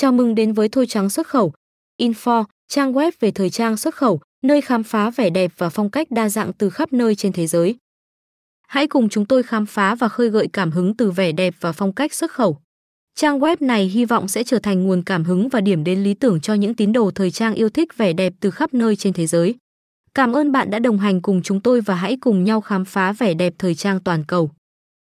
Chào mừng đến với Thôi Trắng xuất khẩu. Info, trang web về thời trang xuất khẩu, nơi khám phá vẻ đẹp và phong cách đa dạng từ khắp nơi trên thế giới. Hãy cùng chúng tôi khám phá và khơi gợi cảm hứng từ vẻ đẹp và phong cách xuất khẩu. Trang web này hy vọng sẽ trở thành nguồn cảm hứng và điểm đến lý tưởng cho những tín đồ thời trang yêu thích vẻ đẹp từ khắp nơi trên thế giới. Cảm ơn bạn đã đồng hành cùng chúng tôi và hãy cùng nhau khám phá vẻ đẹp thời trang toàn cầu.